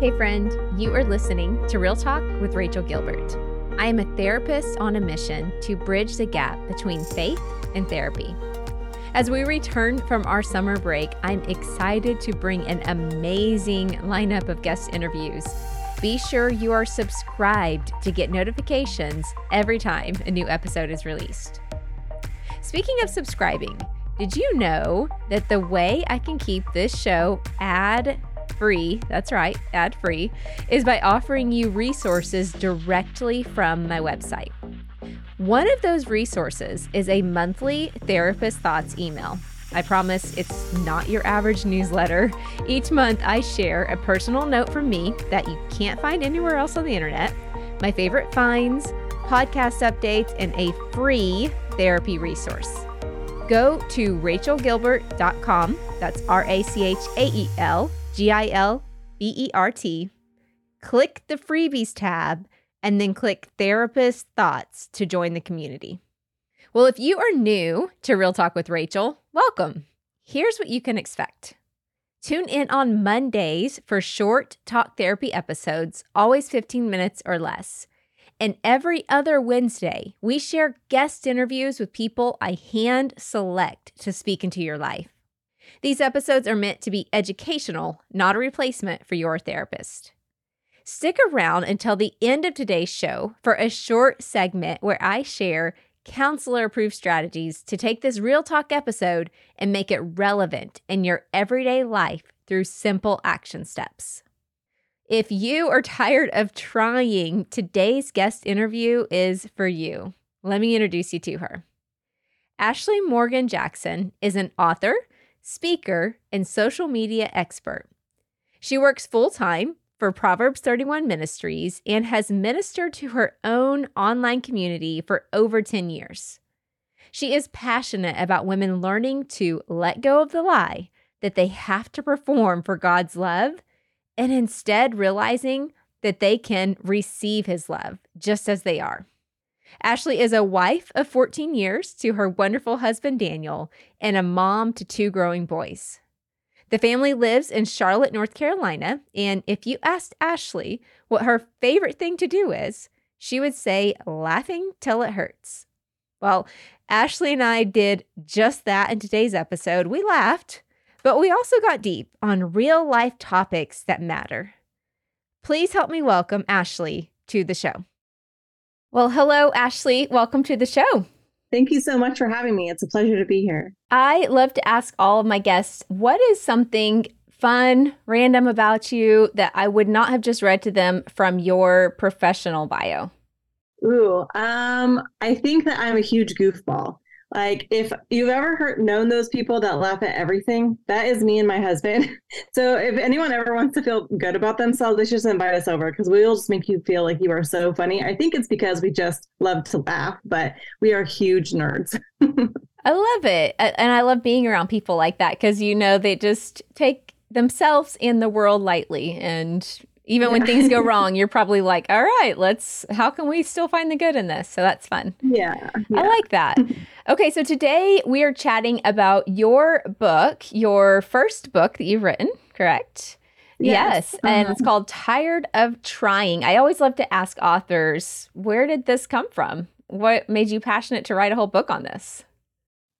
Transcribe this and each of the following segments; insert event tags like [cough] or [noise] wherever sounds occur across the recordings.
Hey, friend, you are listening to Real Talk with Rachael Gilbert. I am a therapist on a mission to bridge the gap between faith and therapy. As we return from our summer break, I'm excited to bring an amazing lineup of guest interviews. Be sure you are subscribed to get notifications every time a new episode is released. Speaking of subscribing, did you know that the way I can keep this show ad free, that's right, ad free, is by offering you resources directly from my website. One of those resources is a monthly Therapist Thoughts email. I promise it's not your average newsletter. Each month, I share a personal note from me that you can't find anywhere else on the internet, my favorite finds, podcast updates, and a free therapy resource. Go to rachaelgilbert.com. That's R A C H A E L G I L B E R T, click the freebies tab, and then click Therapist Thoughts to join the community. Well, if you are new to Real Talk with Rachael, welcome. Here's what you can expect. Tune in on Mondays for short talk therapy episodes, always 15 minutes or less. And every other Wednesday, we share guest interviews with people I hand select to speak into your life. These episodes are meant to be educational, not a replacement for your therapist. Stick around until the end of today's show for a short segment where I share counselor approved strategies to take this real talk episode and make it relevant in your everyday life through simple action steps. If you are tired of trying, today's guest interview is for you. Let me introduce you to her. Ashley Morgan Jackson is an author, speaker, and social media expert. She works full time for Proverbs 31 Ministries and has ministered to her own online community for over 10 years. She is passionate about women learning to let go of the lie that they have to perform for God's love and instead realizing that they can receive his love just as they are. Ashley is a wife of 14 years to her wonderful husband, Daniel, and a mom to two growing boys. The family lives in Charlotte, North Carolina. And if you asked Ashley what her favorite thing to do is, she would say, laughing till it hurts. Well, Ashley and I did just that in today's episode. We laughed, but we also got deep on real life topics that matter. Please help me welcome Ashley to the show. Well, hello, Ashley. Welcome to the show. Thank you so much for having me. It's a pleasure to be here. I love to ask all of my guests what is something fun, random about you that I would not have just read to them from your professional bio? Ooh, um, I think that I'm a huge goofball. Like if you've ever heard known those people that laugh at everything, that is me and my husband. [laughs] so if anyone ever wants to feel good about themselves, they should just invite us over because we will just make you feel like you are so funny. I think it's because we just love to laugh, but we are huge nerds. [laughs] I love it. And I love being around people like that because you know they just take themselves and the world lightly and even when things go [laughs] wrong, you're probably like, all right, let's, how can we still find the good in this? So that's fun. Yeah. yeah. I like that. [laughs] okay. So today we are chatting about your book, your first book that you've written, correct? Yes. yes. Uh-huh. And it's called Tired of Trying. I always love to ask authors, where did this come from? What made you passionate to write a whole book on this?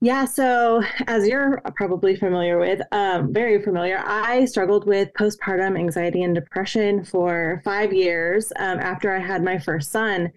Yeah, so as you're probably familiar with, um, very familiar, I struggled with postpartum anxiety and depression for five years um, after I had my first son.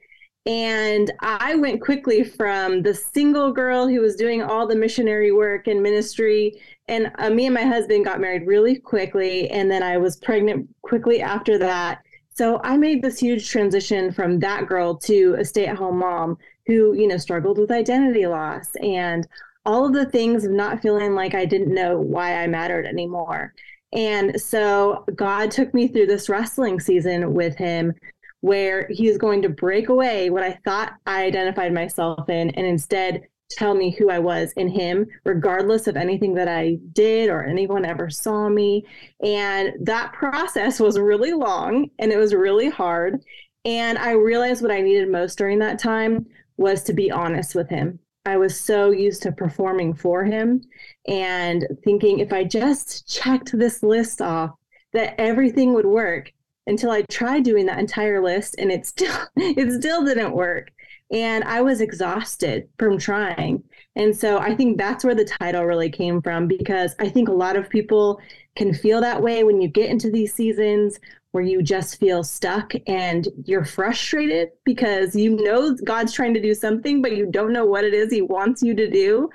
And I went quickly from the single girl who was doing all the missionary work and ministry. And uh, me and my husband got married really quickly. And then I was pregnant quickly after that. So I made this huge transition from that girl to a stay at home mom who, you know, struggled with identity loss and all of the things of not feeling like I didn't know why I mattered anymore. And so God took me through this wrestling season with him where he was going to break away what I thought I identified myself in and instead tell me who I was in him, regardless of anything that I did or anyone ever saw me. And that process was really long and it was really hard. And I realized what I needed most during that time was to be honest with him I was so used to performing for him and thinking if I just checked this list off, that everything would work. until I tried doing that entire list and it still [laughs] it still didn't work. And I was exhausted from trying. And so I think that's where the title really came from because I think a lot of people can feel that way when you get into these seasons where you just feel stuck and you're frustrated because you know God's trying to do something, but you don't know what it is He wants you to do.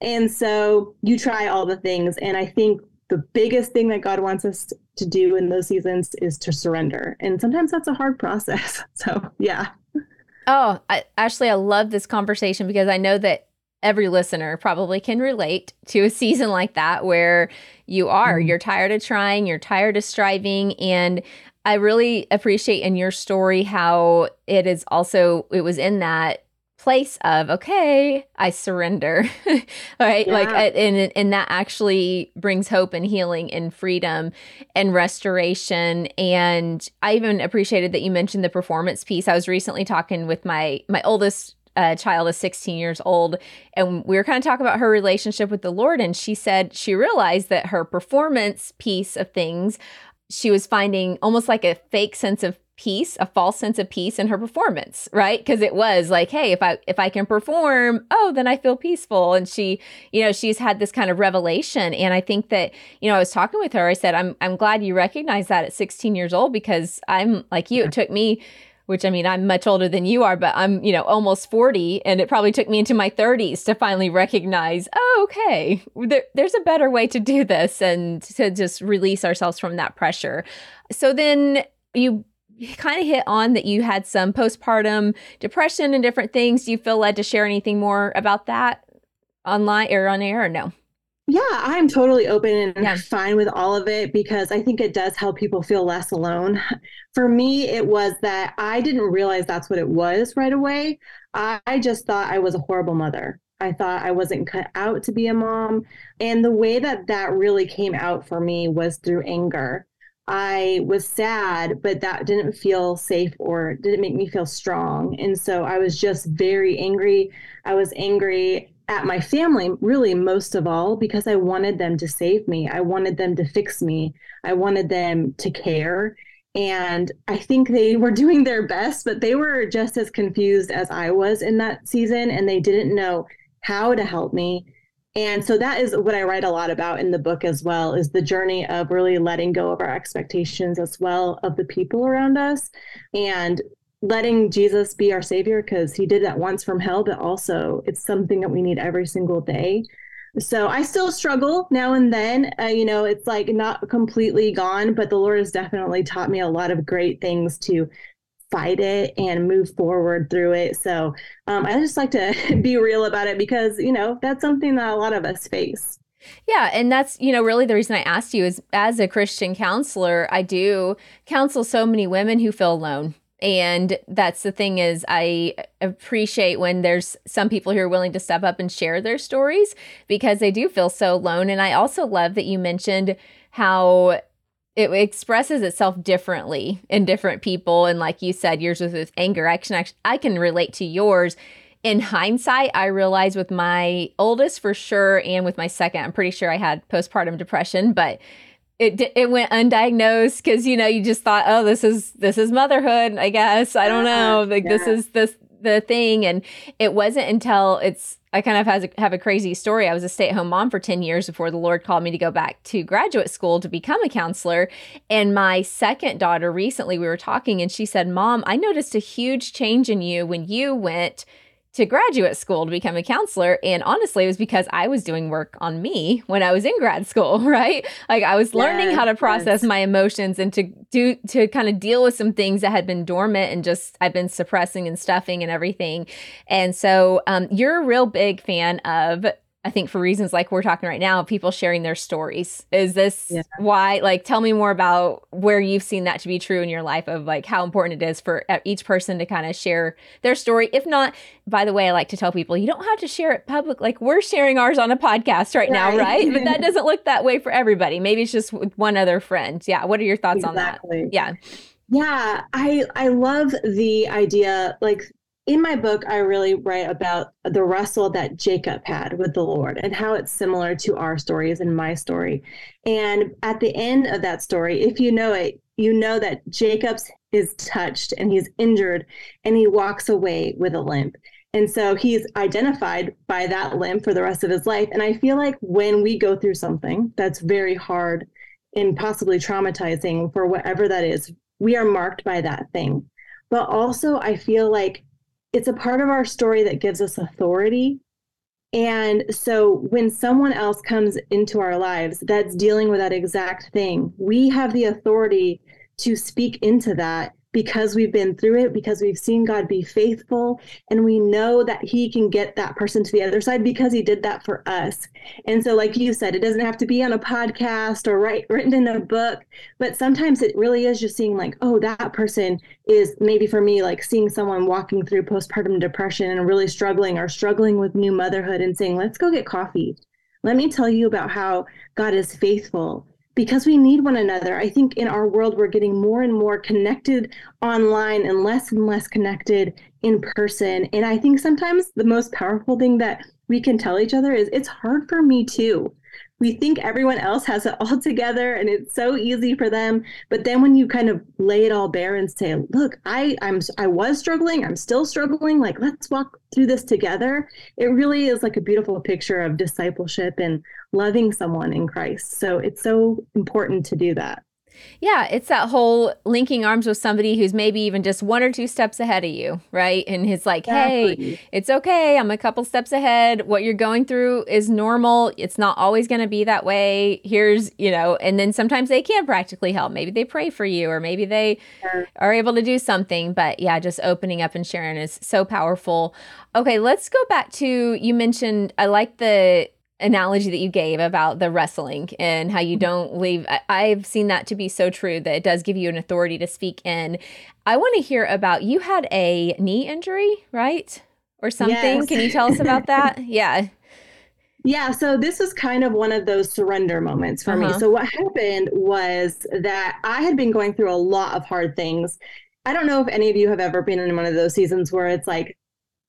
And so you try all the things. And I think the biggest thing that God wants us to do in those seasons is to surrender. And sometimes that's a hard process. [laughs] So, yeah. Oh, I, Ashley, I love this conversation because I know that every listener probably can relate to a season like that where you are, mm-hmm. you're tired of trying, you're tired of striving. And I really appreciate in your story how it is also, it was in that place of okay i surrender [laughs] right yeah. like and and that actually brings hope and healing and freedom and restoration and i even appreciated that you mentioned the performance piece i was recently talking with my my oldest uh, child is 16 years old and we were kind of talking about her relationship with the lord and she said she realized that her performance piece of things she was finding almost like a fake sense of peace a false sense of peace in her performance right? Because it was like hey if i if i can perform oh then i feel peaceful. And she you know she's had this kind of revelation and i think that you know i was talking with her i said i'm i'm glad you recognize that at 16 years old because i'm like you. It took me which I mean, I'm much older than you are, but I'm, you know, almost 40. And it probably took me into my 30s to finally recognize, oh, okay, there, there's a better way to do this and to just release ourselves from that pressure. So then you kind of hit on that you had some postpartum depression and different things. Do you feel led to share anything more about that online or on air or no? Yeah, I'm totally open and yeah. fine with all of it because I think it does help people feel less alone. For me, it was that I didn't realize that's what it was right away. I just thought I was a horrible mother. I thought I wasn't cut out to be a mom. And the way that that really came out for me was through anger. I was sad, but that didn't feel safe or didn't make me feel strong. And so I was just very angry. I was angry at my family, really, most of all, because I wanted them to save me. I wanted them to fix me. I wanted them to care. And I think they were [laughs] doing their best, but they were just as confused as I was in that season. And they didn't know how to help me. And so that is what I write a lot about in the book as well is the journey of really letting go of our expectations as well of the people around us and letting Jesus be our savior because he did that once from hell, but also it's something that we need every single day. So I still struggle now and then. Uh, you know, it's like not completely gone, but the Lord has definitely taught me a lot of great things to fight it and move forward through it. So um, I just like to [laughs] be real about it because, you know, that's something that a lot of us face. Yeah, and that's, you know, really the reason I asked you is as a Christian counselor, I do counsel so many women who feel alone. And that's the thing is I appreciate when there's some people who are willing to step up and share their stories because they do feel so alone. And I also love that you mentioned how it expresses itself differently in different people. And like you said yours was with anger. I can actually i can relate to yours. In hindsight i realize with my oldest for sure and with my second i'm pretty sure i had postpartum depression but it it went undiagnosed because you know you just thought oh this is this is motherhood i guess i don't know like yeah. this is this the thing and it wasn't until it's I kind of has a, have a crazy story. I was a stay at home mom for 10 years before the Lord called me to go back to graduate school to become a counselor. And my second daughter, recently, we were talking and she said, Mom, I noticed a huge change in you when you went to graduate school to become a counselor. And honestly, it was because I was doing work on me when I was in grad school, [laughs] right? Like I was learning yes, how to process yes. my emotions and to do to kind of deal with some things that had been dormant and just I've been suppressing and stuffing and everything. And so um, you're a real big fan of I think for reasons like we're talking right now, people sharing their stories. Is this yeah. why? Like, tell me more about where you've seen that to be true in your life of like how important it is for each person to kind of share their story. If not, by the way, I like to tell people you don't have to share it public. Like we're sharing ours on a podcast right, right. now, right? but that [laughs] doesn't look that way for everybody. Maybe it's just with one other friend. Yeah. What are your thoughts exactly. on that? Yeah. Yeah, I I love the idea like in my book, I really write about the wrestle that Jacob had with the Lord and how it's similar to our stories and my story. And at the end of that story, if you know it, you know that Jacob's is touched and he's injured and he walks away with a limp. And so he's identified by that limp for the rest of his life. And I feel like when we go through something that's very hard and possibly traumatizing for whatever that is, we are marked by that thing. But also, I feel like it's a part of our story that gives us authority. And so when someone else comes into our lives that's dealing with that exact thing, we have the authority to speak into that because we've been through it, because we've seen God be faithful, and we know that He can get that person to the other side because He did that for us. And so, like you said, it doesn't have to be on a podcast or write, written in a book, but sometimes it really is just seeing, like, oh, that person is maybe for me, like seeing someone walking through postpartum depression and really struggling or struggling with new motherhood and saying, let's go get coffee. Let me tell you about how God is faithful because we need one another. I think in our world, we're getting more and more connected online and less and less connected in person. And I think sometimes the most powerful thing that we can tell each other is it's hard for me too we think everyone else has it [laughs] all together and it's so easy for them but then when you kind of lay it all bare and say look i i'm i was struggling i'm still struggling like let's walk through this together it really is like a beautiful picture of discipleship and loving someone in christ. So it's so important to do that yeah, it's that whole linking arms with somebody who's maybe even just one or two steps ahead of you, right? And it's like, exactly. hey, it's okay. I'm a couple steps ahead. What you're going through is normal. It's not always going to be that way. Here's, you know, and then sometimes they can practically help. Maybe they pray for you or maybe they sure. are able to do something. But yeah, just opening up and sharing is so powerful. Okay, let's go back to you mentioned, I like the analogy that you gave about the wrestling and how you mm-hmm. don't leave I, have seen that to be so true that it does give you an authority to speak in i want to hear about you had a knee injury right or something yes. can you tell us about [laughs] that yeah yeah, so this was kind of one of those surrender moments for uh-huh. me. So what happened was that I had been going through a lot of hard things. I don't know if any of you have ever been in one of those seasons where it's like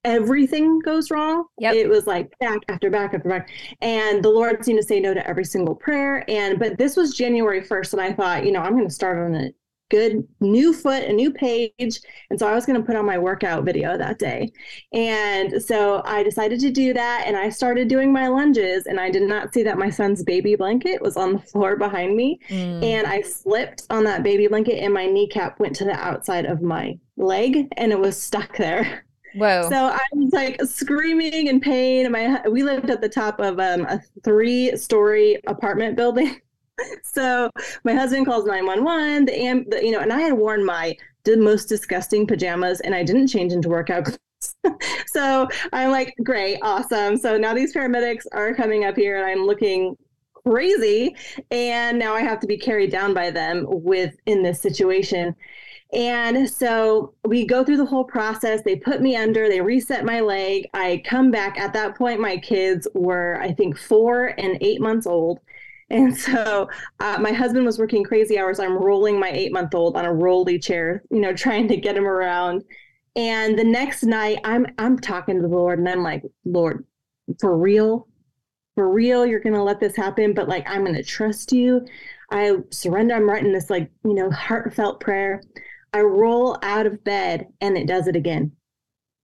everything goes wrong. Yep. It was like back after back after back. And the Lord seemed to say no to every single prayer. And but this was January 1st. And I thought, you know, I'm going to start on a good new foot, a new page. And so I was going to put on my workout video that day. And so I decided to do that. And I started doing my lunges. And I did not see that my son's baby blanket was on the floor behind me. Mm. And I slipped on that baby blanket and my kneecap went to the outside of my leg and it was stuck there. Whoa. So I was like screaming in pain. And My we lived at the top of um, a three story apartment building. [laughs] so my husband calls 911 the, am- the you know and I had worn my the most disgusting pajamas and I didn't change into workout clothes. [laughs] so I'm like, great, awesome. So now these paramedics are coming up here and I'm looking crazy and now I have to be carried down by them with in this situation. And so we go through the whole process. They put me under, they reset my leg. I come back. At that point, my kids were, I think, four and eight months old. And [laughs] so uh, my husband was working crazy hours. I'm rolling my eight month old on a rolly chair, you know, trying to get him around. And the next night, I'm I'm talking to the Lord, and I'm like, Lord, for real, for real, you're gonna let this happen. But like, I'm gonna trust you. I surrender. I'm writing this like you know heartfelt prayer. I roll out of bed and it does it again.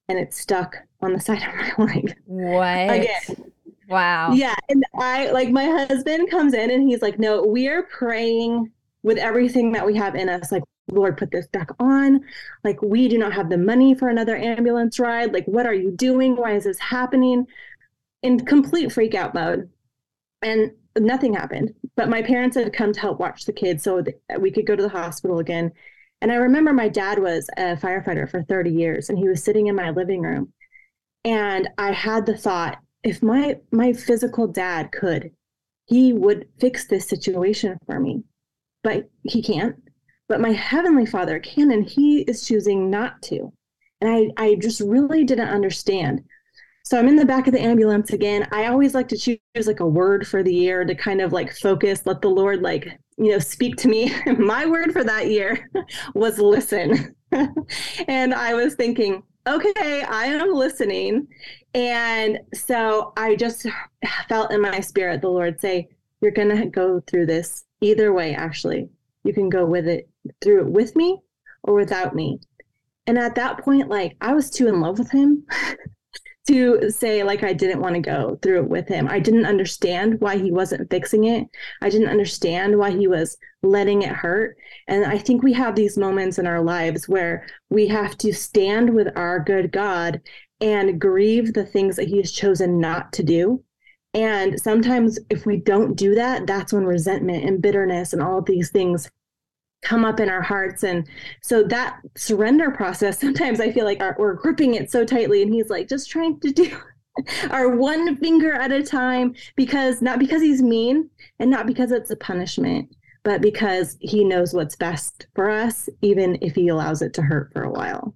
And it's stuck on the side of my [laughs] leg. What? Again. Wow. Yeah. And I like my husband comes in and he's like, No, we are praying with everything that we have in us. Like, Lord, put this back on. Like, we do not have the money for another ambulance ride. Like, what are you doing? Why is this happening? In complete freak out mode. And nothing happened. But my parents had come to help watch the kids so we could go to the hospital again. And I remember my dad was a firefighter for 30 years and he was sitting in my living room. And I had the thought, if my my physical dad could, he would fix this situation for me. But he can't. But my heavenly father can and he is choosing not to. And I, I just really didn't understand. So I'm in the back of the ambulance again. I always like to choose like a word for the year to kind of like focus, let the Lord like you know, speak to me. [laughs] My word for that year [laughs] was listen. [laughs] and I was thinking, okay, I am listening. And so I just [sighs] felt in my spirit the Lord say, You're going to go through this either way, actually. You can go with it through it with me or without me. And at that point, like I was too in love with him to say like I didn't want to go through it with him. I didn't understand why he wasn't fixing it. I didn't understand why he was letting it hurt. And I think we have these moments in our lives where we have to stand with our good God and grieve the things that he has chosen not to do. And sometimes if we don't do that, that's when resentment and bitterness and all of these things come up in our hearts. And so that surrender process [laughs] sometimes i feel like our, we're gripping it so tightly. And he's like just trying to do [laughs] our one finger at a time because not because he's mean and not because it's a punishment but because he knows what's best for us even if he allows it to hurt for a while.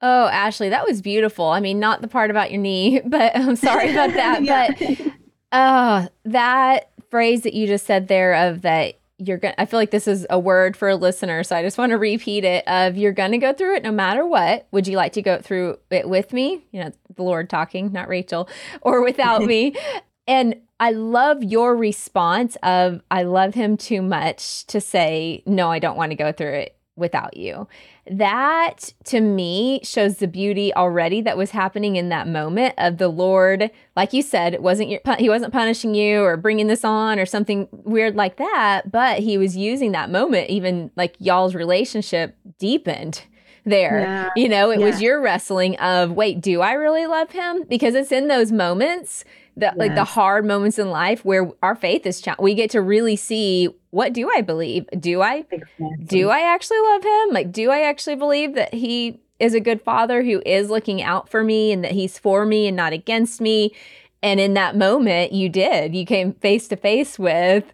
Oh ashley that was beautiful. I mean not the part about your knee [laughs] but i'm sorry about that. Yeah. but uh that phrase that you just said there of that you're going to I feel like this is a word for a listener, so I just want to repeat it of you're going to go through it no matter what. Would you like to go through it with me? You know, the Lord talking, not Rachael, [laughs] or without me. [laughs] And I love your response of I love him too much to say no, I don't want to go through it without you. That to me shows the beauty already that was happening in that moment of the Lord. Like you said, wasn't your, he wasn't punishing you or bringing this on or something weird like that, but he was using that moment, even like y'all's relationship deepened there. Yeah. You know, it yeah. was your wrestling of, wait, do I really love him? Because it's in those moments that yes. like the hard moments in life where our faith is challenged. We get to really see what do I believe? Do I exactly. do I actually love him? Like do I actually believe that he is a good father who is looking out for me and that he's for me and not against me? And in that moment, you did. You came face to face with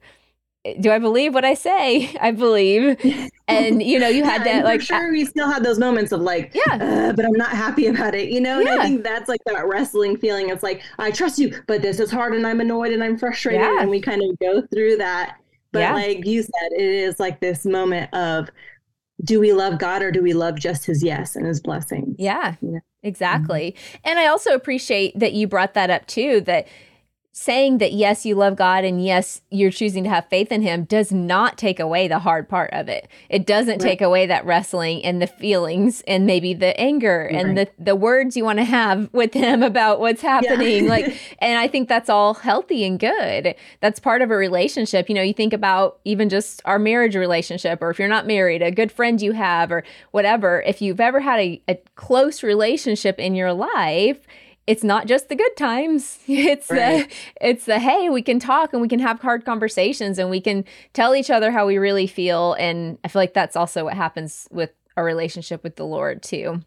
do I believe what I say? [laughs] I believe. [laughs] And you know, you had yeah, that like sure we still had those moments of like, yeah, but I'm not happy about it, you know? Yeah. And I think that's like that wrestling feeling. It's like, I trust you, but this is hard and I'm annoyed and I'm frustrated. Yeah. And we kind of go through that. But yeah. like you said, it is like this moment of do we love God or do we love just his yes and his blessing? Yeah. yeah. Exactly. Mm-hmm. And I also appreciate that you brought that up too that saying that yes, you love God and yes, you're choosing to have faith in Him does not take away the hard part of it. It doesn't right. take away that wrestling and the feelings and maybe the anger right. and the, the words you want to have with Him about what's happening. Yeah. like, [laughs] and I think that's all healthy and good. That's part of a relationship. You know, you think about even just our marriage relationship, or if you're not married, a good friend you have, or whatever. If you've ever had a, a close relationship in your life, it's not just the good times. [laughs] It's right. the it's the hey, we can talk and we can have hard conversations and we can tell each other how we really feel. And I feel like that's also what happens with a relationship with the Lord too.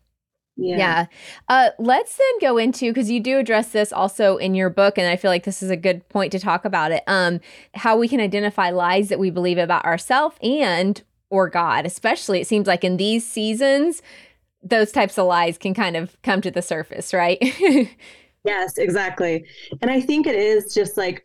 Yeah. yeah. Uh, let's then go into because you do address this also in your book, and I feel like this is a good point to talk about it. Um, how we can identify lies that we believe about ourselves and or God, especially it seems like in these seasons those types of lies can kind of come to the surface, right? [laughs] yes, exactly. And I think it is just like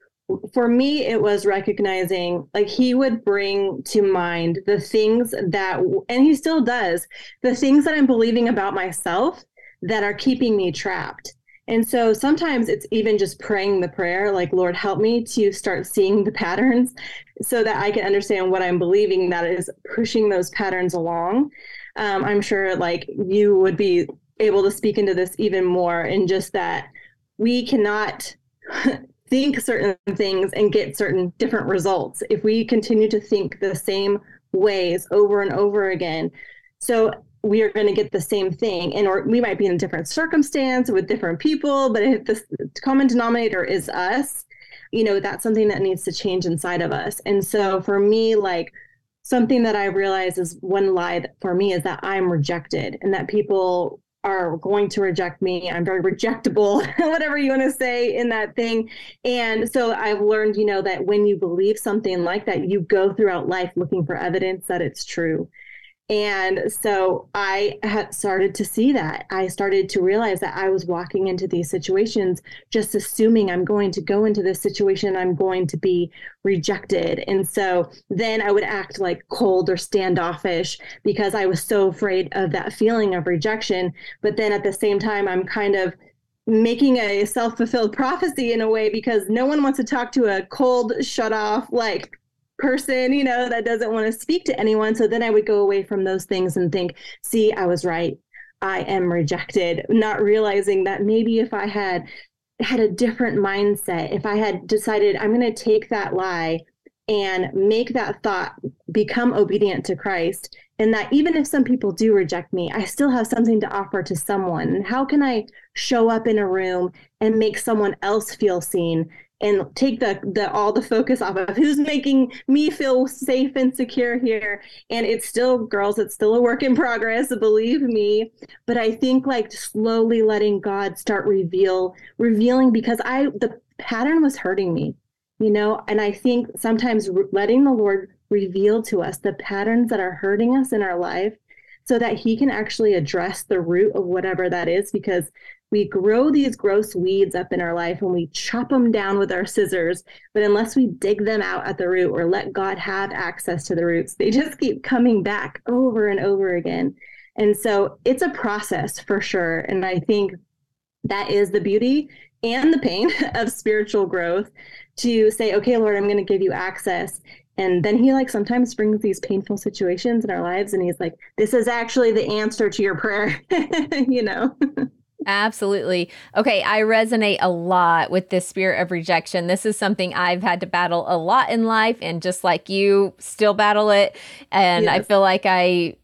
for me it was recognizing like he would bring to mind the things that and he still does the things that i'm believing about myself that are keeping me trapped and so sometimes it's even just praying the prayer like lord help me to start seeing the patterns so that i can understand what i'm believing that is pushing those patterns along um, I'm sure like you would be able to speak into this even more in just that we cannot [laughs] think certain things and get certain different results if we continue to think the same ways over and over again. So we are going to get the same thing and or we might be in a different circumstance with different people but if the common denominator is us you know that's something that needs to change inside of us and so for me like something that I realize is one lie for me is that I'm rejected and that people are going to reject me. I'm very rejectable, [laughs] whatever you want to say in that thing. And so I've learned, you know, that when you believe something like that, you go throughout life looking for evidence that it's true. And so I had started to see that. I started to realize that I was walking into these situations just assuming I'm going to go into this situation, and I'm going to be rejected. And so then I would act like cold or standoffish because I was so afraid of that feeling of rejection. But then at the same time, I'm kind of making a self fulfilled prophecy in a way because no one wants to talk to a cold, shut off, like person, you know, that doesn't want to speak to anyone. So then I would go away from those things and think, see, I was right. I am rejected, not realizing that maybe if I had had a different mindset, if I had decided I'm going to take that lie and make that thought become obedient to Christ, and that even if some people do reject me, I still have something to offer to someone. How can I show up in a room and make someone else feel seen and take the the all the focus off of who's making me feel safe and secure here. And it's still girls it's still a work in progress believe me. But i think like slowly letting god start reveal revealing because i the pattern was hurting me you know? And i think sometimes letting the lord reveal to us the patterns that are hurting us in our life so that he can actually address the root of whatever that is because we grow these gross weeds up in our life and we chop them down with our scissors but unless we dig them out at the root or let god have access to the roots they just keep coming back over and over again. And so it's a process for sure and i think that is the beauty and the pain [laughs] of spiritual growth to say okay lord i'm going to give you access. And then he like sometimes brings these painful situations in our lives and he's like this is actually the answer to your prayer [laughs] you know [laughs] Absolutely. Okay, I resonate a lot with this spirit of rejection. This is something I've had to battle a lot in life, and just like you, still battle it. And yes. I feel like I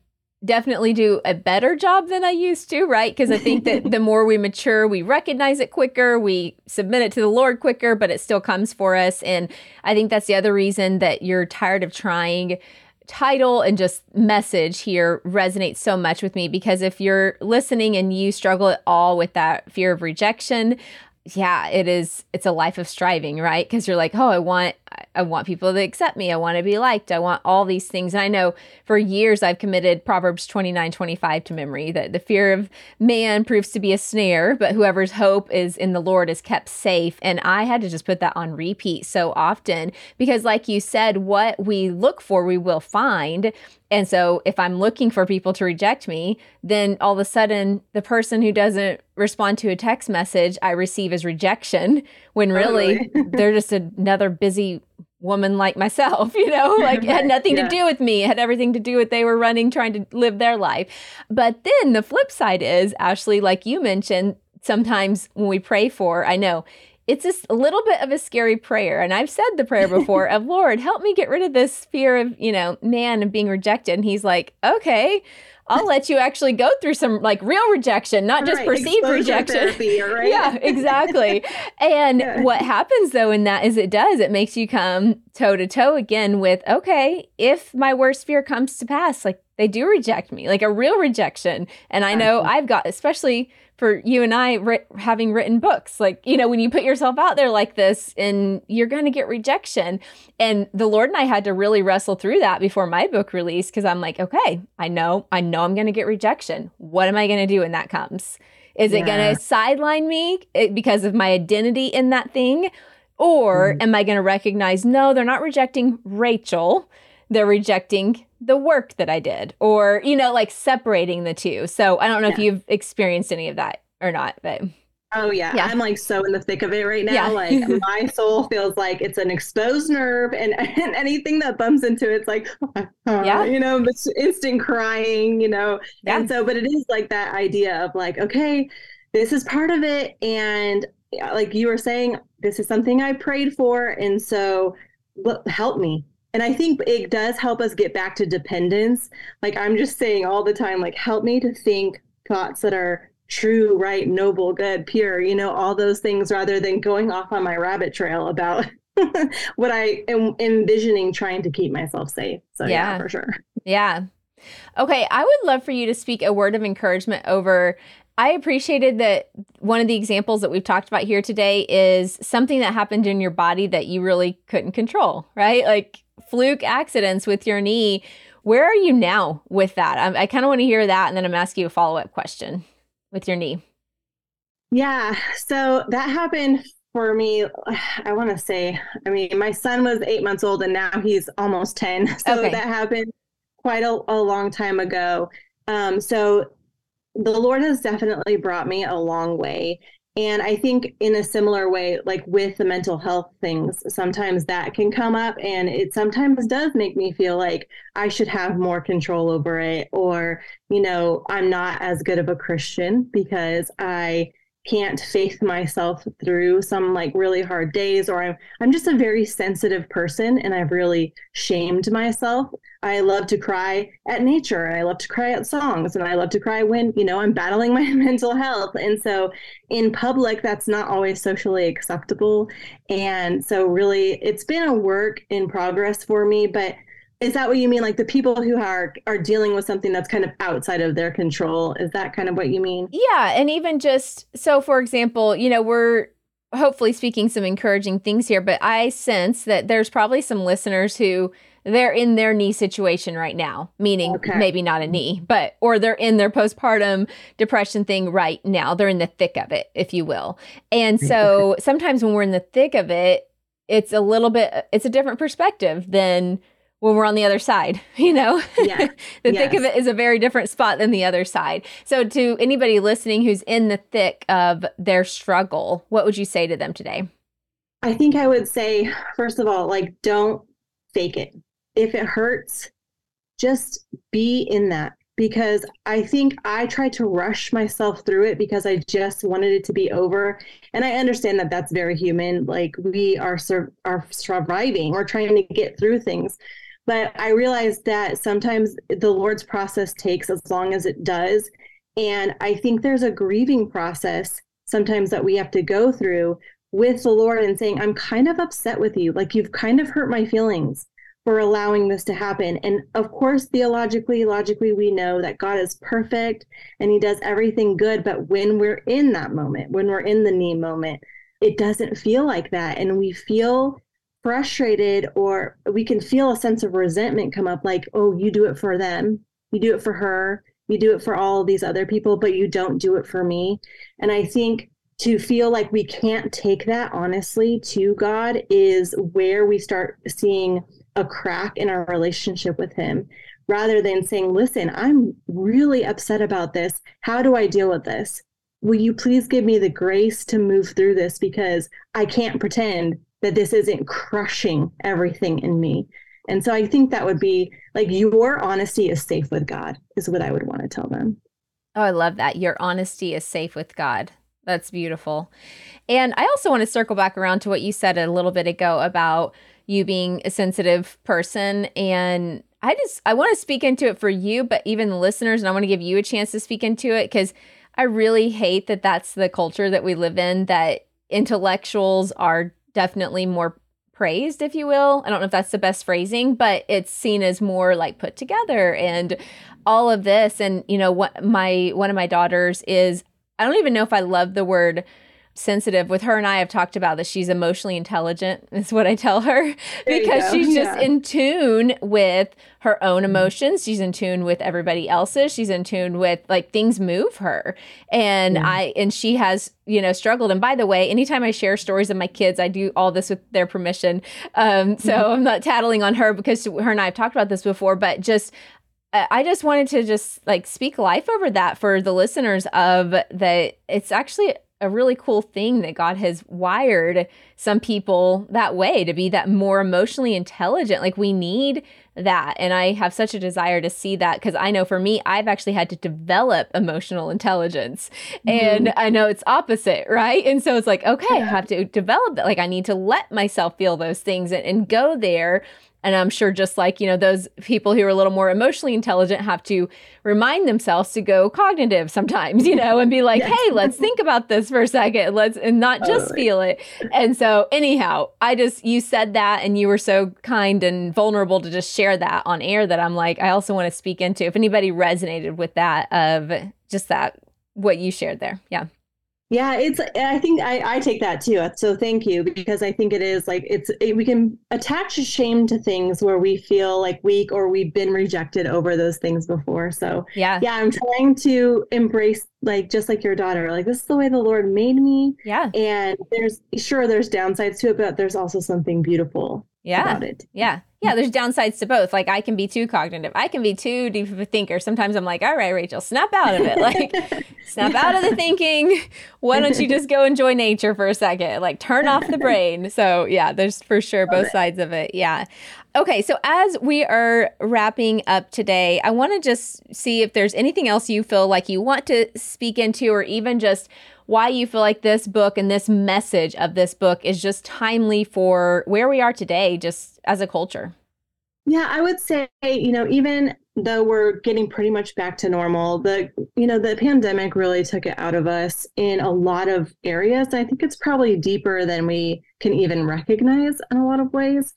definitely do a better job than I used to, right? Because I think that the [laughs] more we mature, we recognize it quicker, we submit it to the Lord quicker, but it still comes for us. And I think that's the other reason that you're tired of trying title and just message here resonates so much with me because if you're listening and you struggle at all with that fear of rejection, yeah, it is it's a life of striving, right? Because you're like, "Oh, I want I want people to accept me. I want to be liked. I want all these things. And I know for years I've committed Proverbs 29 25 to memory that the fear of man proves to be a snare, but whoever's hope is in the Lord is kept safe. And I had to just put that on repeat so often because, like you said, what we look for, we will find. And so if I'm looking for people to reject me, then all of a sudden the person who doesn't respond to a text message I receive as rejection when really they're just another busy woman like myself, [laughs] you know, [laughs] like it had nothing yeah. to do with me. It had everything to do with they were running, trying to live their life. But then the flip side is, Ashley, like you mentioned, sometimes when we pray for, I know it's just a little bit of a scary prayer. And I've said the prayer before of [laughs] Lord, help me get rid of this fear of, you know, man and being rejected. And he's like, okay, I'll let you actually go through some like real rejection, not just right. perceived Exposure rejection. Therapy, right? [laughs] yeah, exactly. [laughs] and yeah. what happens though in that is it does, it makes you come toe to toe again with, okay, if my worst fear comes to pass, like they do reject me, like a real rejection. And I know I've got, especially for you and I ri- having written books. Like, you know, when you put yourself out there like this and you're going to get rejection. And the Lord and I had to really wrestle through that before my book release because I'm like, okay, I know, I know I'm going to get rejection. What am I going to do when that comes? Is yeah. it going to sideline me eh, because of my identity in that thing? Or mm. am I going to recognize, no, they're not rejecting Rachael, they're rejecting the work that I did or, you know, like separating the two. So I don't know yeah. if you've experienced any of that or not, but. Oh yeah. yeah. I'm like so in the thick of it right now. Yeah. like [laughs] my soul feels like it's an exposed nerve and, [laughs] and anything that bumps into it's like, [laughs] yeah. you know, it's instant crying, you know? Yeah. And so, but it is like that idea of like, okay, this is part of it. And like you were saying, this is something I prayed for. And so help me, and I think it does help us get back to dependence. Like I'm just saying all the time, like help me to think thoughts that are true, right, noble, good, pure, you know, all those things rather than going off on my rabbit trail about [laughs] what I am envisioning trying to keep myself safe. So yeah, yeah for sure. Yeah. Okay, I would love for you to speak a word of encouragement over I appreciated that one of the examples that we've talked about here today is something that happened in your body that you really couldn't control, right? Like fluke accidents with your knee. Where are you now with that? I, I kind of want to hear that, and then I'm asking you a follow up question with your knee. Yeah, so that happened for me. I want to say, I mean, my son was eight months old, and now he's almost ten. [laughs] So okay. that happened quite a, a long time ago. Um, so the Lord has definitely brought me a long way. And I think in a similar way, like with the mental health things, sometimes that can come up and it sometimes does make me feel like I should have more control over it or, you know, I'm not as good of a Christian because I can't faith myself through some like really hard days or I'm I'm just a very sensitive person and I've really shamed myself. I love to cry at nature and I love to cry at songs and I love to cry when, you know, I'm battling [laughs] my mental health. And so in public that's not always socially acceptable. And so really it's been a work in progress for me, but is that what you mean? Like the people who are are dealing with something that's kind of outside of their control? Is that kind of what you mean? Yeah, and even just so, for example, you know, we're hopefully speaking some encouraging things here, but I sense that there's probably some listeners who they're in their knee situation right now, meaning okay. maybe not a knee, but or they're in their postpartum depression thing right now. They're in the thick of it, if you will. And so sometimes when we're in the thick of it, it's a little bit it's a different perspective than when we're on the other side, [laughs] you know? Yeah. [laughs] the yes. thick of it is a very different spot than the other side. So, to anybody listening who's in the thick of their struggle, what would you say to them today? I think I would say, first of all, like, don't fake it. If it hurts, just be in that because I think I tried to rush myself through it because I just wanted it to be over. And I understand that that's very human. Like we are sur- are surviving, we're trying to get through things. But I realized that sometimes the Lord's process takes as long as it does. And I think there's a grieving process sometimes that we have to go through with the Lord and saying, I'm kind of upset with you. Like you've kind of hurt my feelings for allowing this to happen. And of course, theologically, logically, we know that God is perfect and he does everything good. But when we're in that moment, when we're in the knee moment, it doesn't feel like that. And we feel frustrated or we can feel a sense of resentment come up like oh you do it for them. You do it for her. You do it for all these other people but you don't do it for me. And i think to feel like we can't take that honestly to god is where we start seeing a crack in our relationship with him rather than saying listen i'm really upset about this. How do i deal with this? Will you please give me the grace to move through this because i can't pretend that this isn't crushing everything in me. And so I think that would be like your honesty is safe with God, is what I would want to tell them. Oh, I love that. Your honesty is safe with God. That's beautiful. And I also want to circle back around to what you said a little bit ago about you being a sensitive person. And I just, I want to speak into it for you, but even the listeners, and I want to give you a chance to speak into it because I really hate that that's the culture that we live in, that intellectuals are definitely more praised, if you will. I don't know if that's the best phrasing, but it's seen as more like put together and all of this. And you know, what my one of my daughters is I don't even know if I love the word sensitive. With her and I have talked about that she's emotionally intelligent [laughs] is what I tell her because she's just in tune with her own emotions. She's in tune with everybody else's. She's in tune with like things move her. And yeah. I and she has you know struggled. And by the way anytime I share stories of my kids I do all this with their permission. Um so mm-hmm. I'm not tattling on her because her and I have talked about this before but just I just wanted to just like speak life over that for the listeners of that it's actually a really cool thing that God has wired some people that way to be that more emotionally intelligent. Like we need that. And I have such a desire to see that because I know for me, I've actually had to develop emotional intelligence. Mm-hmm. And I know it's opposite, right? And so it's like, okay, yeah. I have to develop that. Like I need to let myself feel those things and, and go there and I'm sure just like, you know, those people who are a little more emotionally intelligent have to remind themselves to go cognitive sometimes, you know, and be like, yes. hey, let's think about this for a second. Let's, and not just feel it. And so, anyhow, I just, you said that and you were so kind and vulnerable to just share that on air that I'm like, I also want to speak into if anybody resonated with that, of just that, what you shared there. Yeah. Yeah, it's. I think I, I take that too. Uh, so thank you because I think it is like it's. It, we can attach shame to things where we feel like weak or we've been rejected over those things before. So yeah, yeah, I'm trying to embrace like just like your daughter. Like this is the way the Lord made me. Yeah, and there's sure there's downsides to it, but there's also something beautiful. Yeah, about it. Yeah, yeah, there's downsides to both. Like I can be too cognitive. I can be too deep of a thinker. Sometimes I'm like, all right, Rachael, snap out of it. [laughs] Like snap out of the thinking. Why don't you just go enjoy nature for a second? Like turn off the brain. So yeah, there's for sure both sides of it. Yeah. Okay, so as we are wrapping up today, I want to just see if there's anything else you feel like you want to speak into, or even just why you feel like this book and this message of this book is just timely for where we are today, just as a culture. Yeah, I would say, you know, even though we're getting pretty much back to normal, the you know, the pandemic really took it out of us in a lot of areas. I think it's probably deeper than we can even recognize in a lot of ways.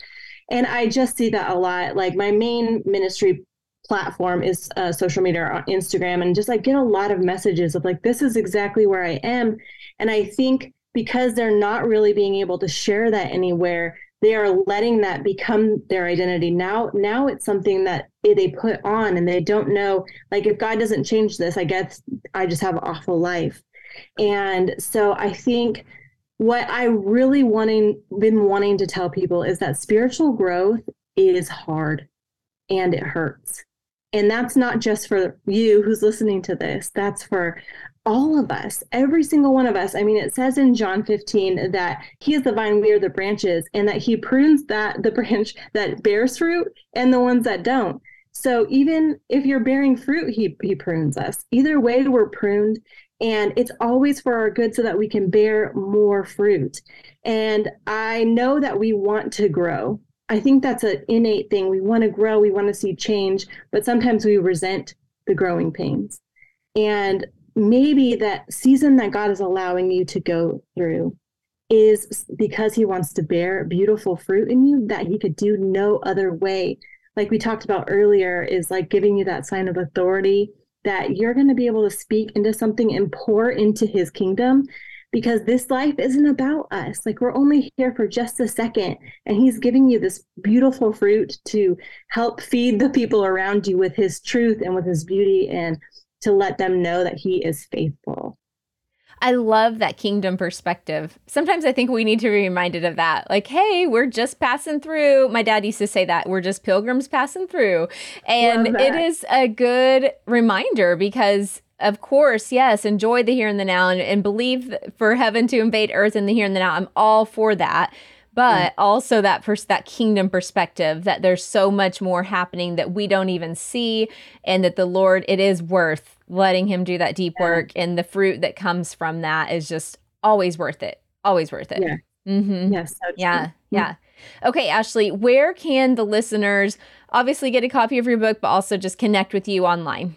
And I just see that a lot. Like my main ministry platform is uh, social media on Instagram, and just like get a lot of messages of like, this is exactly where I am. And I think because they're not really being able to share that anywhere, they are letting that become their identity. Now, now it's something that they put on, and they don't know. Like, if God doesn't change this, I guess I just have an awful life. And so I think what I really wanting been wanting to tell people is that spiritual growth is hard and it hurts. And that's not just for you who's listening to this. That's for all of us, every single one of us. I mean, it says in John 15 that he is the vine, we are the branches, and that he prunes that the [laughs] branch that bears fruit and the ones that don't. So even if you're bearing fruit, he he prunes us. Either way, we're pruned and it's always for our good so that we can bear more fruit and i know that we want to grow i think that's an innate thing. We want to grow we want to see change but sometimes we resent the growing pains. And maybe that season that god is allowing you to go through is because he wants to bear beautiful fruit in you that he could do no other way. Like we talked about earlier is like giving you that sign of authority that you're going to be able to speak into something and pour into his kingdom because this life isn't about us. Like we're only here for just a second, and he's giving you this beautiful fruit to help feed the people around you with his truth and with his beauty and to let them know that he is faithful. I love that kingdom perspective. Sometimes I think we need to be reminded of that. Like, hey, we're just passing through. My dad used to say that we're just pilgrims passing through. And it is a good reminder because of course, yes, enjoy the here and the now and, and believe for heaven to invade earth in the here and the now. I'm all for that but mm. also that pers- that kingdom perspective that there's so much more happening that we don't even see and that the lord it is worth letting him do that deep yeah. work and the fruit that comes from that is just always worth it always worth it yeah mm-hmm. yes so yeah yeah okay ashley where can the listeners obviously get a copy of your book but also just connect with you online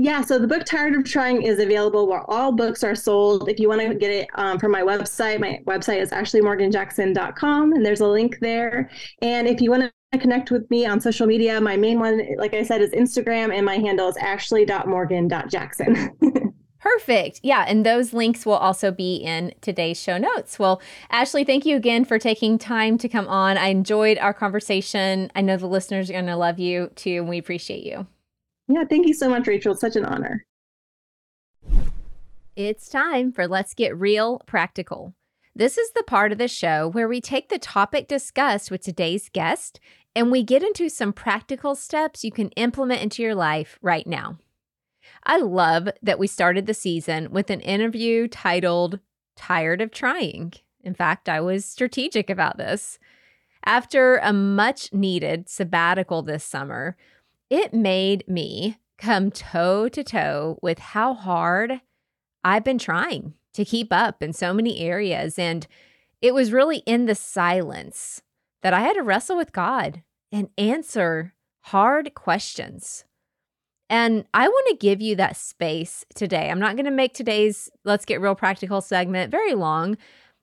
yeah, so the book Tired of Trying is available where all books are sold. If you want to get it um, from my website, my website is ashleymorganjackson.com, and there's a link there. And if you want to connect with me on social media, my main one, like I said, is Instagram, and my handle is ashley.morgan.jackson. [laughs] Perfect. Yeah. And those links will also be in today's show notes. Well, Ashley, thank you again for taking time to come on. I enjoyed our conversation. I know the listeners are going to love you too, and we appreciate you. Yeah, thank you so much, Rachael. It's such an honor. It's time for Let's Get Real Practical. This is the part of the show where we take the topic discussed with today's guest and we get into some practical steps you can implement into your life right now. I love that we started the season with an interview titled Tired of Trying. In fact, I was strategic about this. After a much needed sabbatical this summer, it made me come toe to toe with how hard I've been trying to keep up in so many areas. And it was really in the silence that I had to wrestle with God and answer hard questions. And I want to give you that space today. I'm not going to make today's Let's Get Real Practical segment very long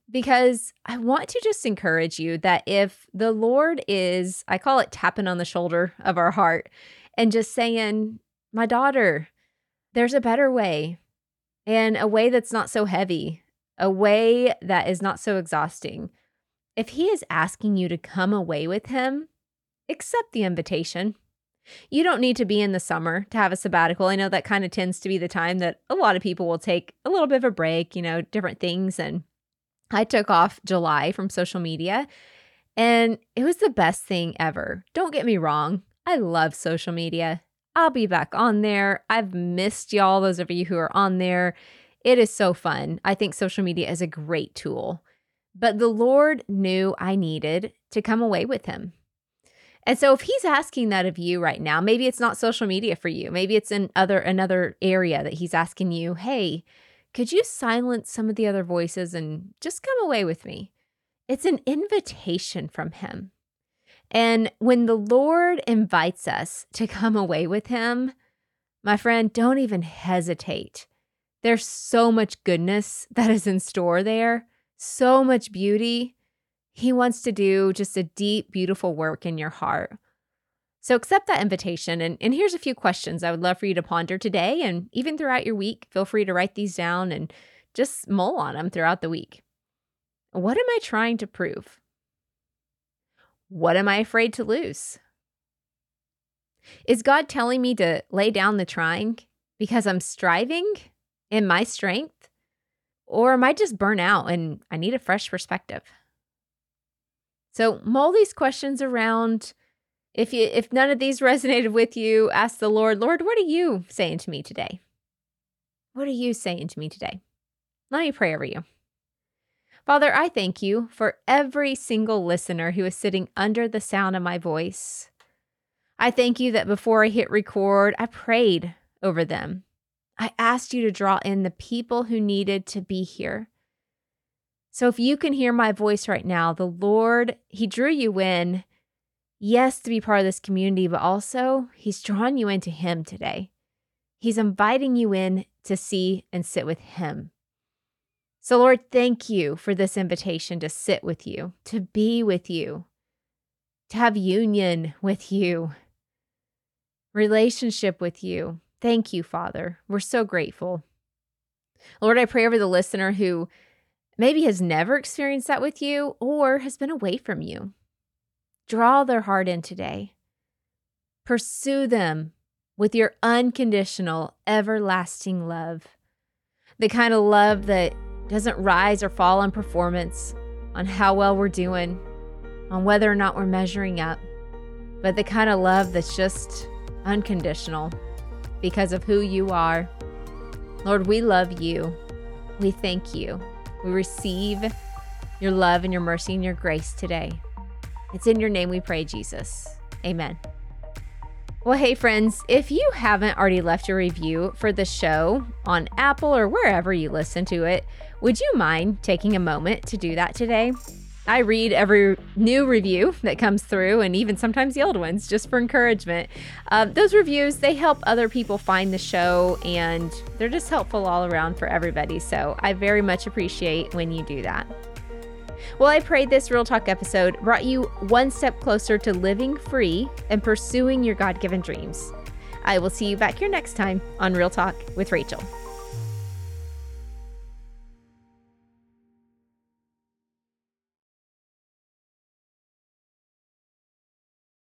because I want to just encourage you that if the Lord is, I call it tapping on the shoulder of our heart and just saying, My daughter, there's a better way and a way that's not so heavy, a way that is not so exhausting. If He is asking you to come away with Him, accept the invitation. You don't need to be in the summer to have a sabbatical. I know that kind of tends to be the time that a lot of people will take a little bit of a break, you know, different things. And I took off July from social media. And it was the best thing ever. Don't get me wrong, I love social media. I'll be back on there. I've missed y'all, those of you who are on there. It is so fun. I think social media is a great tool. But the Lord knew I needed to come away with Him. And so if he's asking that of you right now, maybe it's not social media for you. Maybe it's in other another area that he's asking you, "Hey, could you silence some of the other voices and just come away with me?" It's an invitation from him. And when the Lord invites us to come away with him, my friend, don't even hesitate. There's so much goodness that is in store there, so much beauty. He wants to do just a deep, beautiful work in your heart. So accept that invitation. And, and here's a few questions I would love for you to ponder today and even throughout your week. Feel free to write these down and just mull on them throughout the week. What am I trying to prove? What am I afraid to lose? Is God telling me to lay down the trying because I'm striving in my strength? Or am I just burnt out and I need a fresh perspective? So mull these questions around. If you if none of these resonated with you, ask the Lord, Lord, what are you saying to me today? What are you saying to me today? Let me pray over you. Father, I thank you for every single listener who is sitting under the sound of my voice. I thank you that before I hit record, I prayed over them. I asked you to draw in the people who needed to be here. So if you can hear my voice right now, the Lord, He drew you in, yes, to be part of this community, but also He's drawn you into Him today. He's inviting you in to see and sit with Him. So, Lord, thank you for this invitation to sit with you, to be with you, to have union with you, relationship with you. Thank you, Father. We're so grateful. Lord, I pray over the listener who maybe has never experienced that with you or has been away from you. Draw their heart in today. Pursue them with your unconditional, everlasting love. The kind of love that doesn't rise or fall on performance, on how well we're doing, on whether or not we're measuring up, but the kind of love that's just unconditional because of who you are. Lord, we love you. We thank you. We receive your love and your mercy and your grace today. It's in your name we pray, Jesus. Amen. Well, hey, friends, if you haven't already left a review for the show on Apple or wherever you listen to it, would you mind taking a moment to do that today? I read every new review that comes through and even sometimes the old ones just for encouragement. Uh, those reviews, they help other people find the show and they're just helpful all around for everybody. So I very much appreciate when you do that. Well, I pray this Real Talk episode brought you one step closer to living free and pursuing your God given dreams. I will see you back here next time on Real Talk with Rachael.